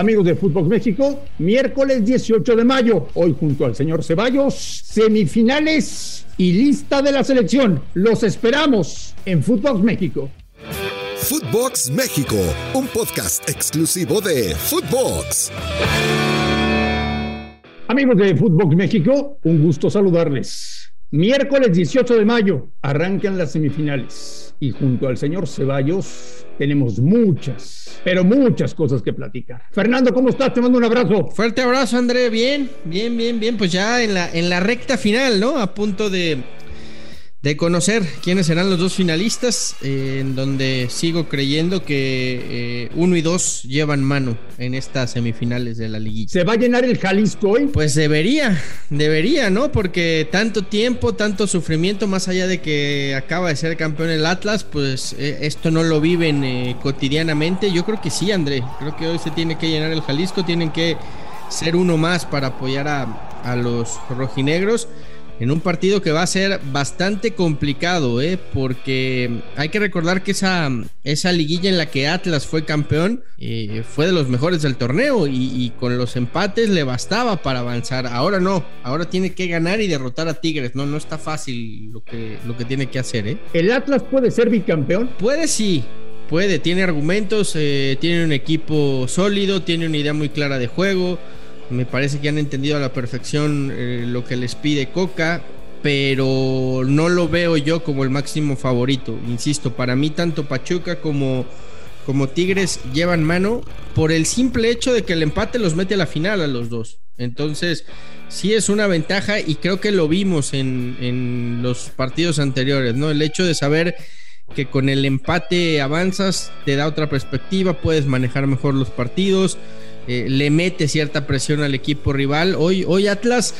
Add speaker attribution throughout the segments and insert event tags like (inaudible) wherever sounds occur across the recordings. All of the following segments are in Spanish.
Speaker 1: Amigos de Fútbol México, miércoles 18 de mayo, hoy junto al señor Ceballos, semifinales y lista de la selección. Los esperamos en Fútbol México.
Speaker 2: Footbox México, un podcast exclusivo de Footbox.
Speaker 1: Amigos de Footbox México, un gusto saludarles. Miércoles 18 de mayo arrancan las semifinales y junto al señor Ceballos tenemos muchas, pero muchas cosas que platicar. Fernando, ¿cómo estás? Te mando un abrazo.
Speaker 3: Fuerte abrazo, André. Bien, bien, bien, bien. Pues ya en la, en la recta final, ¿no? A punto de, de conocer quiénes serán los dos finalistas, eh, en donde sigo creyendo que eh, uno y dos llevan mano en estas semifinales de la liguilla.
Speaker 1: ¿Se va a llenar el Jalisco hoy?
Speaker 3: Pues debería, debería, ¿no? Porque tanto tiempo, tanto sufrimiento, más allá de que acaba de ser campeón el Atlas, pues eh, esto no lo viven cotidianamente. Yo creo que sí, André. Creo que hoy se tiene que llenar el Jalisco, tienen que ser uno más para apoyar a, a los rojinegros en un partido que va a ser bastante complicado, ¿eh? porque hay que recordar que esa, esa liguilla en la que Atlas fue campeón eh, fue de los mejores del torneo y, con los empates le bastaba para avanzar. Ahora no, ahora tiene que ganar y derrotar a Tigres. No, no está fácil lo que, lo que tiene que hacer. ¿eh?
Speaker 1: ¿El Atlas puede ser bicampeón?
Speaker 3: Puede sí. Puede, tiene argumentos, eh, tiene un equipo sólido, tiene una idea muy clara de juego, me parece que han entendido a la perfección eh, lo que les pide Coca, pero no lo veo yo como el máximo favorito. Insisto, para mí tanto Pachuca como, como Tigres llevan mano por el simple hecho de que el empate los mete a la final a los dos. Entonces, sí es una ventaja y creo que lo vimos en, en los partidos anteriores, ¿no? El hecho de saber que con el empate avanzas, te da otra perspectiva, puedes manejar mejor los partidos. Eh, le mete cierta presión al equipo rival. Hoy, hoy Atlas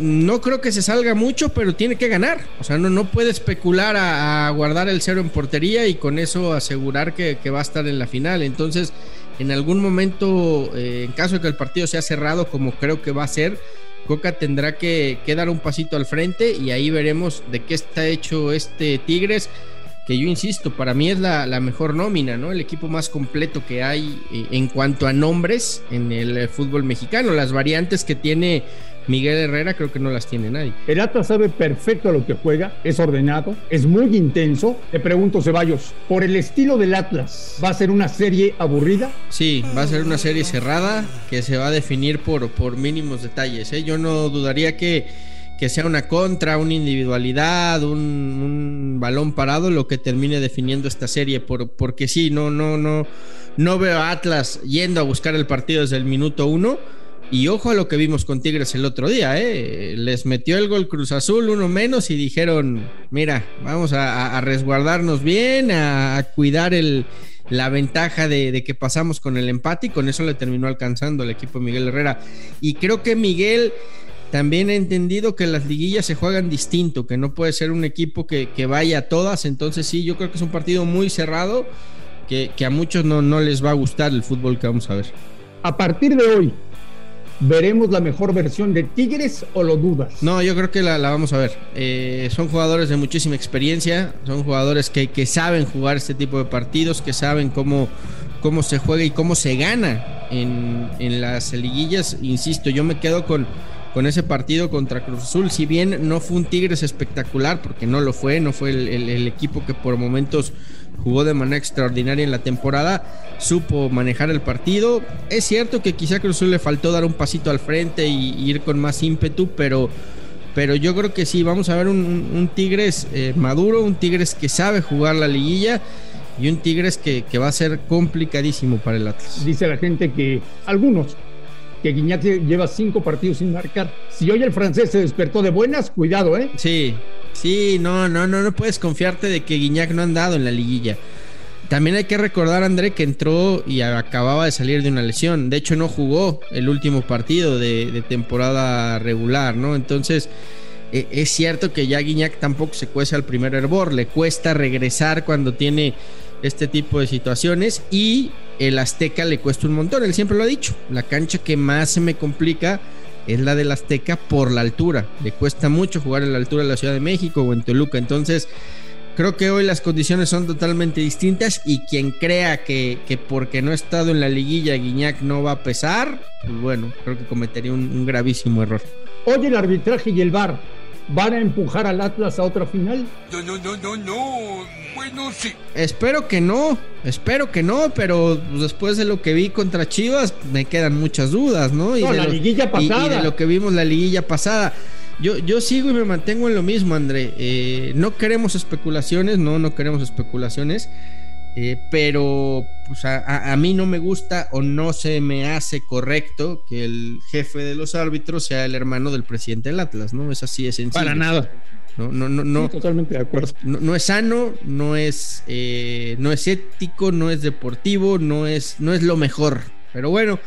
Speaker 3: no creo que se salga mucho, pero tiene que ganar. O sea, no, no puede especular a, guardar el cero en portería y con eso asegurar que, va a estar en la final. Entonces, en algún momento, eh, en caso de que el partido sea cerrado, como creo que va a ser, Coca tendrá que, que dar un pasito al frente y ahí veremos de qué está hecho este Tigres que yo insisto, para mí es la, mejor nómina, ¿no? El equipo más completo que hay eh, en cuanto a nombres en el eh, fútbol mexicano. Las variantes que tiene Miguel Herrera creo que no las tiene nadie.
Speaker 1: El Atlas sabe perfecto a lo que juega, es ordenado, es muy intenso. Te pregunto, Ceballos, por el estilo del Atlas, ¿va a ser una serie aburrida?
Speaker 3: Sí, va a ser una serie cerrada que se va a definir por, por mínimos detalles. ¿eh? Yo no dudaría que que sea una contra, una individualidad, un, balón parado lo que termine definiendo esta serie, por, porque sí, no, no, no, no veo a Atlas yendo a buscar el partido desde el minuto uno. Y ojo a lo que vimos con Tigres el otro día, ¿eh? les metió el gol Cruz Azul, uno menos, y dijeron, mira, vamos a, resguardarnos bien, a, cuidar el, la ventaja de, de, que pasamos con el empate y con eso le terminó alcanzando el equipo de Miguel Herrera. Y creo que Miguel también he entendido que las liguillas se juegan distinto, que no puede ser un equipo que, vaya a todas. Entonces sí, yo creo que es un partido muy cerrado, que, a muchos no, no les va a gustar el fútbol que vamos a ver.
Speaker 1: A partir de hoy, ¿veremos la mejor versión de Tigres o lo dudas?
Speaker 3: No, yo creo que la, vamos a ver. Eh, son jugadores de muchísima experiencia, son jugadores que, que, saben jugar este tipo de partidos, que saben cómo, cómo se juega y cómo se gana en, en las liguillas. Insisto, yo me quedo con con ese partido contra Cruz Azul. Si bien no fue un Tigres espectacular, porque no lo fue, no fue el, equipo que por momentos jugó de manera extraordinaria en la temporada, supo manejar el partido. Es cierto que quizá a Cruz Azul le faltó dar un pasito al frente y, ir con más ímpetu, pero, pero yo creo que sí, vamos a ver un, Tigres eh, maduro, un Tigres que sabe jugar la liguilla y un Tigres que, que, va a ser complicadísimo para el Atlas.
Speaker 1: Dice la gente que algunos que Guiñac lleva cinco partidos sin marcar. Si hoy el francés se despertó de buenas, cuidado, ¿eh?
Speaker 3: Sí, sí, no, no, no, no puedes confiarte de que Guiñac no ha andado en la liguilla. También hay que recordar, André, que entró y acababa de salir de una lesión. De hecho, no jugó el último partido de, temporada regular, ¿no? Entonces, e, es cierto que ya Guiñac tampoco se cuece al primer hervor. Le cuesta regresar cuando tiene este tipo de situaciones y el Azteca le cuesta un montón, él siempre lo ha dicho, la cancha que más se me complica es la del Azteca por la altura, le cuesta mucho jugar en la altura de la Ciudad de México o en Toluca, entonces Creo que hoy las condiciones son totalmente distintas y quien crea que, porque no ha estado en la liguilla Guiñac no va a pesar, pues bueno, creo que cometería un, gravísimo error.
Speaker 1: Hoy el arbitraje y el VAR van a empujar al Atlas a otra final.
Speaker 4: No, no, no, no, no. Bueno, sí.
Speaker 3: Espero que no, espero que no, pero después de lo que vi contra Chivas me quedan muchas dudas, ¿no?
Speaker 1: Y de la liguilla pasada.
Speaker 3: Y, de lo que vimos la liguilla pasada. Yo, yo sigo y me mantengo en lo mismo, André. Eh, no queremos especulaciones, no, no queremos especulaciones. Eh, pero pues a, mí no me gusta o no se me hace correcto que el jefe de los árbitros sea el hermano del presidente del Atlas, ¿no? Es así de sencillo.
Speaker 1: Para nada.
Speaker 3: No, no, no, no.
Speaker 1: totalmente de acuerdo.
Speaker 3: No, es sano, no es, eh, no es ético, no es deportivo, no es, no es lo mejor. Pero bueno,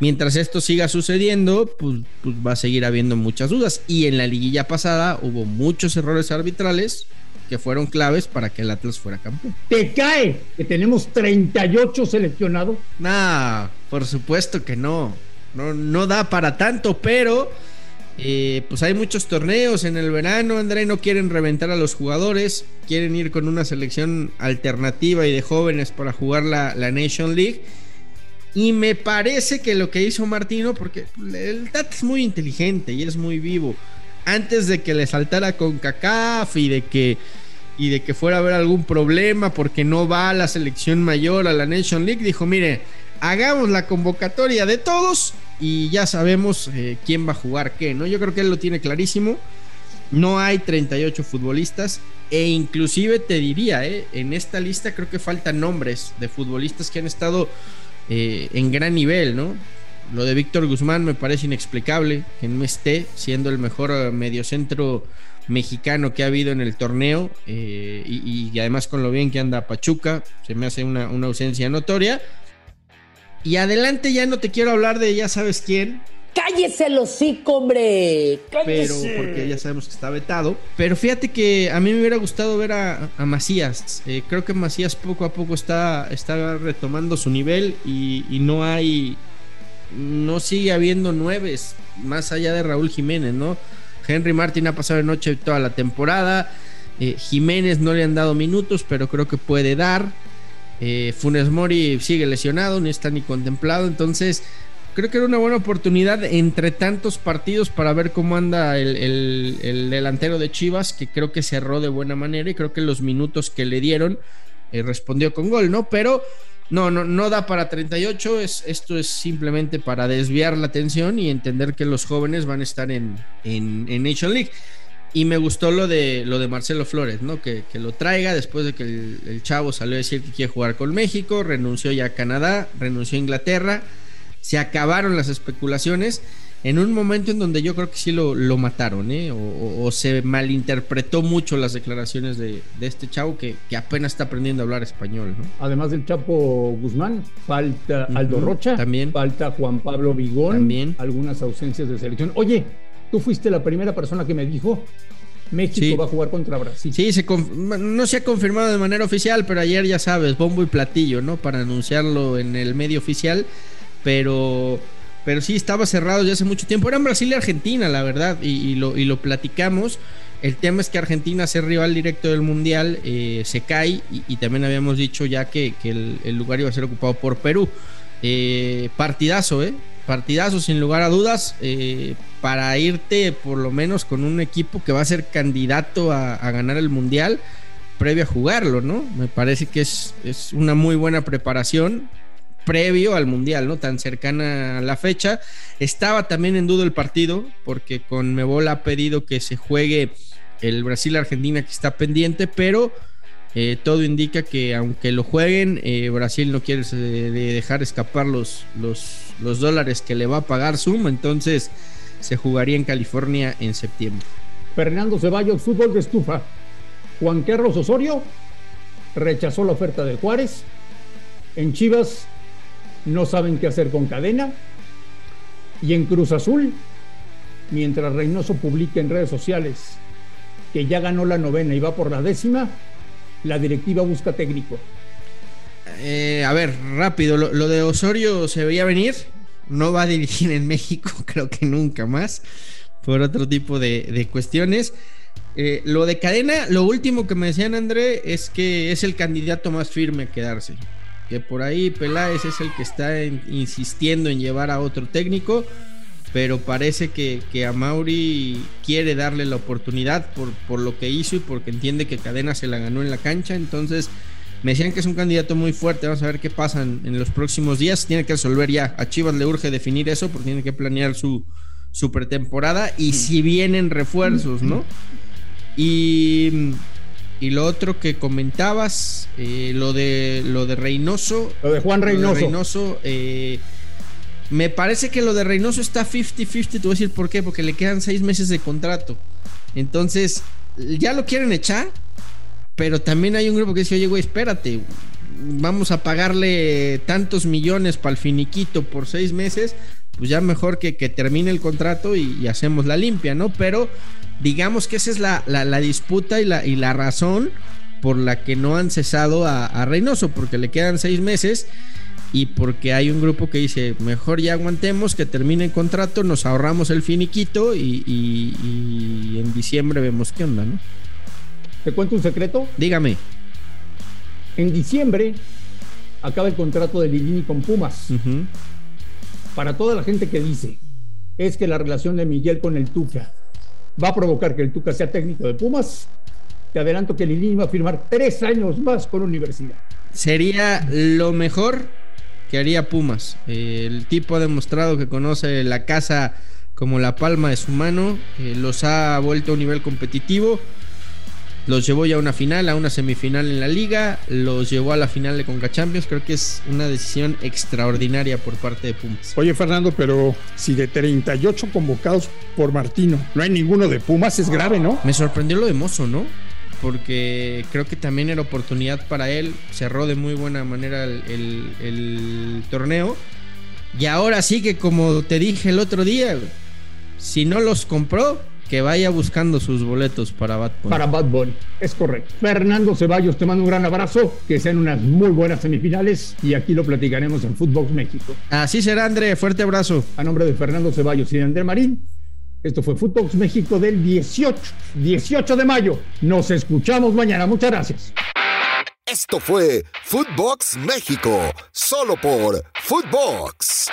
Speaker 3: mientras esto siga sucediendo, pues, pues va a seguir habiendo muchas dudas. Y en la liguilla pasada hubo muchos errores arbitrales que fueron claves para que el Atlas fuera campeón.
Speaker 1: ¿Te cae que tenemos 38 seleccionados?
Speaker 3: Nah, por supuesto que no. No, no da para tanto, pero eh, pues hay muchos torneos en el verano, André, no quieren reventar a los jugadores, quieren ir con una selección alternativa y de jóvenes para jugar la, la Nation League. Y me parece que lo que hizo Martino, porque el Tata es muy inteligente y es muy vivo antes de que le saltara con CACAF y de que y de que fuera a haber algún problema porque no va a la selección mayor a la Nation League, dijo, mire, hagamos la convocatoria de todos y ya sabemos eh, quién va a jugar qué, ¿no? Yo creo que él lo tiene clarísimo. No hay 38 futbolistas e inclusive te diría, eh, en esta lista creo que faltan nombres de futbolistas que han estado eh, en gran nivel, ¿no? Lo de Víctor Guzmán me parece inexplicable que no esté siendo el mejor eh, mediocentro mexicano que ha habido en el torneo eh, y, además con lo bien que anda Pachuca, se me hace una, ausencia notoria. Y adelante ya no te quiero hablar de ya sabes quién,
Speaker 5: Cállese el hocico, hombre.
Speaker 3: Pero porque ya sabemos que está vetado. Pero fíjate que a mí me hubiera gustado ver a, Macías. Eh, creo que Macías poco a poco está, está retomando su nivel y, y no hay no sigue habiendo nueves más allá de Raúl Jiménez, ¿no? Henry Martin ha pasado de noche toda la temporada. Eh, Jiménez no le han dado minutos, pero creo que puede dar. Eh, Funes Mori sigue lesionado, no está ni contemplado. Entonces, creo que era una buena oportunidad entre tantos partidos para ver cómo anda el, el delantero de Chivas, que creo que cerró de buena manera y creo que los minutos que le dieron eh, respondió con gol, ¿no? Pero no, no, no da para 38. Es, esto es simplemente para desviar la atención y entender que los jóvenes van a estar en, en, Nation League. Y me gustó lo de, lo de Marcelo Flores, ¿no? Que, lo traiga después de que el, chavo salió a decir que quiere jugar con México, renunció ya a Canadá, renunció a Inglaterra. Se acabaron las especulaciones en un momento en donde yo creo que sí lo, lo mataron, ¿eh? o, se malinterpretó mucho las declaraciones de, este chavo que, apenas está aprendiendo a hablar español. ¿no?
Speaker 1: Además del Chapo Guzmán, falta Aldo Rocha,
Speaker 3: también.
Speaker 1: falta Juan Pablo Vigón,
Speaker 3: también.
Speaker 1: algunas ausencias de selección. Oye, tú fuiste la primera persona que me dijo México va a jugar contra Brasil.
Speaker 3: Sí, se no se ha confirmado de manera oficial, pero ayer ya sabes, bombo y platillo, ¿no? Para anunciarlo en el medio oficial, pero pero sí estaba cerrado ya hace mucho tiempo. Eran Brasil y Argentina, la verdad, y, lo, y lo platicamos. El tema es que Argentina, ser rival directo del Mundial, eh, se cae y, también habíamos dicho ya que, el, lugar iba a ser ocupado por Perú. Eh, partidazo, ¿eh? Partidazo, sin lugar a dudas, eh, para irte por lo menos con un equipo que va a ser candidato a, ganar el Mundial previo a jugarlo, ¿no? Me parece que es, es una muy buena preparación previo al Mundial, ¿no? Tan cercana a la fecha. Estaba también en duda el partido, porque con Mebola ha pedido que se juegue el Brasil-Argentina que está pendiente, pero eh, todo indica que aunque lo jueguen, eh, Brasil no quiere dejar escapar los, los, los dólares que le va a pagar Zoom, entonces se jugaría en California en septiembre.
Speaker 1: Fernando Ceballos, fútbol de estufa. Juan Carlos Osorio rechazó la oferta de Juárez. En Chivas no saben qué hacer con cadena. Y en Cruz Azul, mientras Reynoso publica en redes sociales que ya ganó la novena y va por la décima, la directiva busca técnico.
Speaker 3: Eh, a ver, rápido, lo, de Osorio se veía venir, no va a dirigir en México, (laughs) creo que nunca más, por otro tipo de, de cuestiones. Eh, lo de cadena, lo último que me decían André es que es el candidato más firme a quedarse. Que por ahí Peláez es el que está insistiendo en llevar a otro técnico, pero parece que, que a Mauri quiere darle la oportunidad por, por lo que hizo y porque entiende que Cadena se la ganó en la cancha. Entonces, me decían que es un candidato muy fuerte. Vamos a ver qué pasa en, los próximos días. Tiene que resolver ya. A Chivas le urge definir eso porque tiene que planear su, su pretemporada y si vienen refuerzos, ¿no? Y, y lo otro que comentabas, eh, lo de lo de Reynoso.
Speaker 1: Lo de Juan Reynoso.
Speaker 3: Reynoso eh, me parece que lo de Reynoso está 50-50. Te voy a decir por qué. Porque le quedan seis meses de contrato. Entonces, ya lo quieren echar. Pero también hay un grupo que dice, oye, güey, espérate. Vamos a pagarle tantos millones para el finiquito por seis meses pues ya mejor que, que termine el contrato y, hacemos la limpia, ¿no? Pero digamos que esa es la, disputa y la, y la razón por la que no han cesado a, Reynoso, porque le quedan seis meses y porque hay un grupo que dice, mejor ya aguantemos, que termine el contrato, nos ahorramos el finiquito y, y, en diciembre vemos qué onda, ¿no?
Speaker 1: ¿Te cuento un secreto?
Speaker 3: Dígame.
Speaker 1: En diciembre acaba el contrato de Lilini con Pumas para toda la gente que dice es que la relación de Miguel con el Tuca va a provocar que el Tuca sea técnico de Pumas, te adelanto que Lilini va a firmar tres años más con Universidad.
Speaker 3: Sería lo mejor que haría Pumas. el tipo ha demostrado que conoce la casa como la palma de su mano, eh, los ha vuelto a un nivel competitivo los llevó ya a una final, a una semifinal en la liga, los llevó a la final de Conca Champions. Creo que es una decisión extraordinaria por parte de Pumas.
Speaker 1: Oye, Fernando, pero si de 38 convocados por Martino no hay ninguno de Pumas, es grave, ¿no?
Speaker 3: Me sorprendió lo de Mozo, ¿no? Porque creo que también era oportunidad para él. Cerró de muy buena manera el, el torneo. Y ahora sí que, como te dije el otro día, si no los compró, que vaya buscando sus boletos para Bad Bunny.
Speaker 1: Para Bad Bunny, es correcto. Fernando Ceballos, te mando un gran abrazo, que sean unas muy buenas semifinales y aquí lo platicaremos en Footbox México.
Speaker 3: Así será, André, fuerte abrazo.
Speaker 1: A nombre de Fernando Ceballos y de André Marín, esto fue Footbox México del 18, 18 de mayo. Nos escuchamos mañana, muchas gracias.
Speaker 2: Esto fue Footbox México, solo por Footbox.